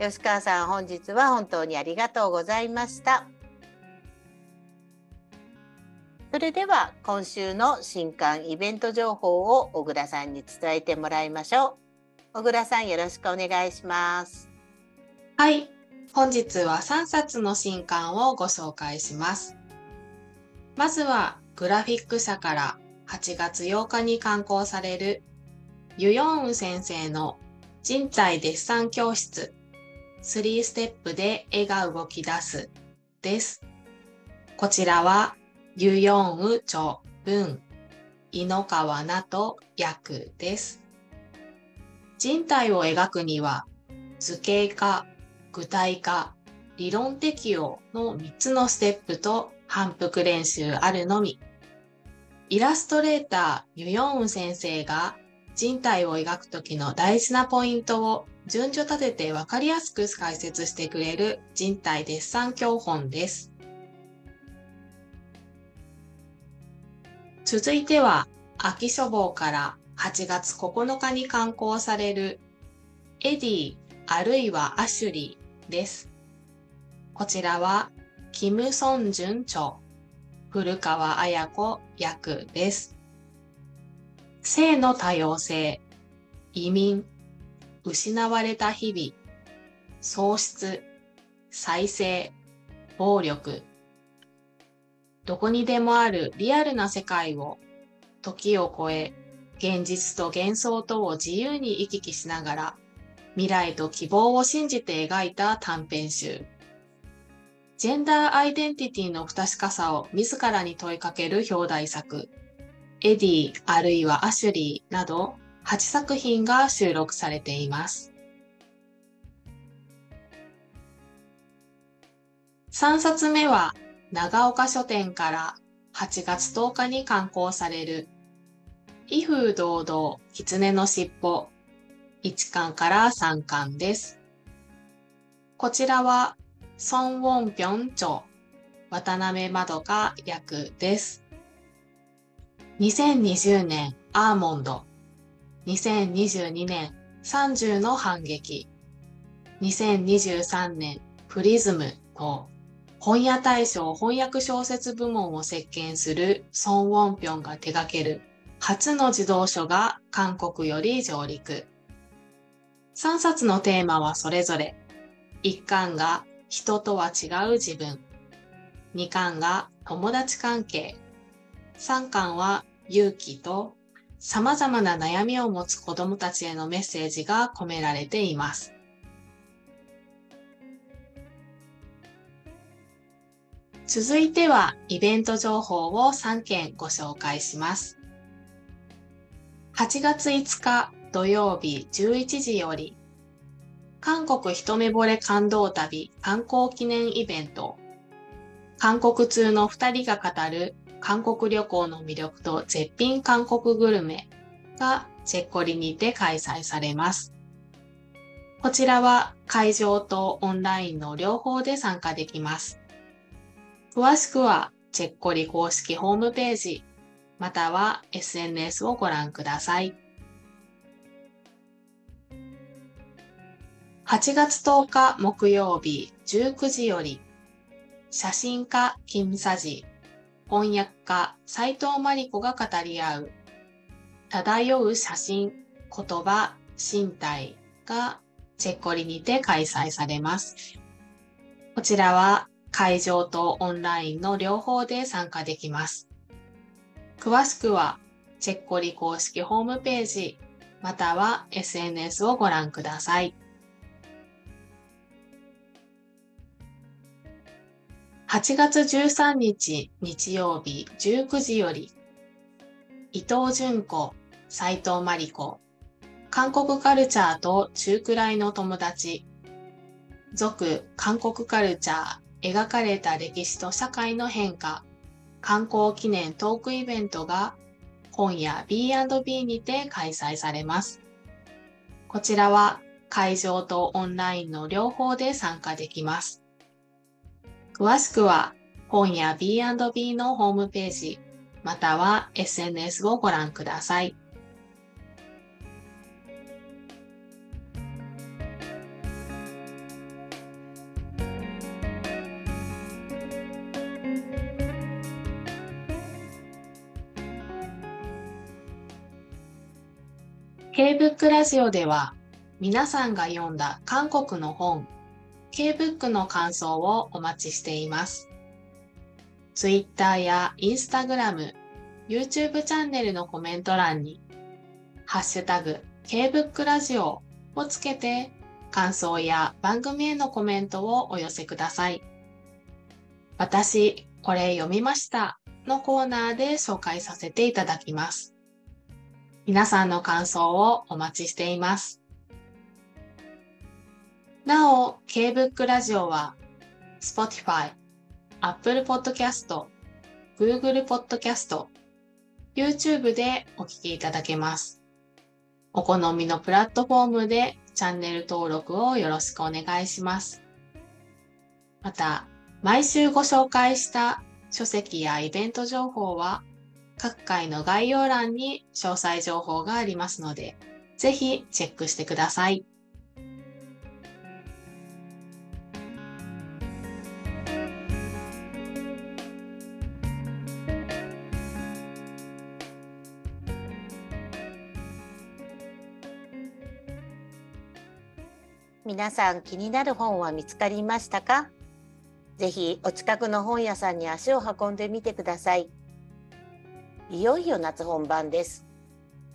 A: 吉川さん本日は本当にありがとうございました。それでは今週の新刊イベント情報を小倉さんに伝えてもらいましょう。小倉さんよろしくお願いします。
B: はい、本日は3冊の新刊をご紹介します。まずはグラフィック社から8月8日に刊行されるユヨンウ先生の人体デッサン教室3ステップで絵が動き出すです。こちらはユヨンウチョ文、井の川なと訳です。人体を描くには図形化、具体化、理論適用の3つのステップと反復練習あるのみ。イラストレーターユヨンウ先生が人体を描く時の大事なポイントを順序立てて分かりやすく解説してくれる人体デッサン教本です。続いては、秋書房から8月9日に刊行されるエディあるいはアシュリーです。こちらは、キム・ソンジュン著、古川綾子役です。性の多様性、移民、失われた日々、喪失、再生、暴力、どこにでもあるリアルな世界を時を超え現実と幻想とを自由に行き来しながら未来と希望を信じて描いた短編集。ジェンダーアイデンティティの不確かさを自らに問いかける表題作、エディあるいはアシュリーなど8作品が収録されています。3冊目は長岡書店から8月10日に刊行される威風堂々狐のしっぽ1巻から3巻です。こちらは孫ウォンピョン著渡辺まどか役です。2020年アーモンド2022年30の反撃2023年プリズムと本屋大賞翻訳小説部門を席巻するソン・ウォンピョンが手掛ける初の児童書が韓国より上陸。3冊のテーマはそれぞれ。1巻が人とは違う自分。2巻が友達関係。3巻は勇気と様々な悩みを持つ子供たちへのメッセージが込められています。続いてはイベント情報を3件ご紹介します。8月5日土曜日11時より韓国一目惚れ感動旅観光記念イベント韓国通の2人が語る韓国旅行の魅力と絶品韓国グルメがチェッコリにて開催されます。こちらは会場とオンラインの両方で参加できます。詳しくは、チェッコリ公式ホームページ、または SNS をご覧ください。8月10日木曜日19時より、写真家金佐治、翻訳家斉藤真理子が語り合う、漂う写真、言葉、身体がチェッコリにて開催されます。こちらは会場とオンラインの両方で参加できます。詳しくはチェッコリ公式ホームページまたは SNS をご覧ください。8月13日日曜日19時より伊藤淳子、斉藤真理子、韓国カルチャーと中くらいの友達、続韓国カルチャー、描かれた歴史と社会の変化、観光記念トークイベントが今夜 B&B にて開催されます。こちらは会場とオンラインの両方で参加できます。詳しくは今夜 B&B のホームページ、または SNS をご覧ください。K-BOOK ラジオでは皆さんが読んだ韓国の本 K-BOOK の感想をお待ちしています。Twitter や Instagram、YouTube チャンネルのコメント欄にハッシュタグ K-BOOK ラジオをつけて感想や番組へのコメントをお寄せください。私、これ読みましたのコーナーで紹介させていただきます。皆さんの感想をお待ちしています。なお、K-BOOK ラジオは Spotify、Apple Podcast、Google Podcast、YouTube でお聞きいただけます。お好みのプラットフォームでチャンネル登録をよろしくお願いします。また、毎週ご紹介した書籍やイベント情報は各回の概要欄に詳細情報がありますので、ぜひチェックしてください。
D: 皆さん気になる本は見つかりましたか？ぜひお近くの本屋さんに足を運んでみてください。いよいよ夏本番です。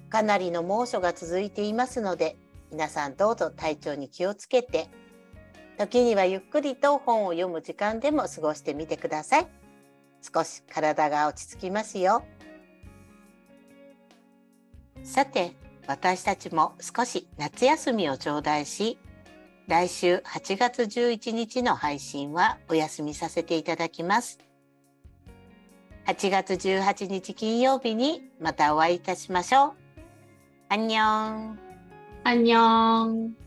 D: かなりの猛暑が続いていますので、皆さんどうぞ体調に気をつけて、時にはゆっくりと本を読む時間でも過ごしてみてください。少し体が落ち着きますよ。さて、私たちも少し夏休みを頂戴し、来週8月11日の配信はお休みさせていただきます。8月18日金曜日にまたお会いいたしましょう。アンニョン。
B: アンニョン。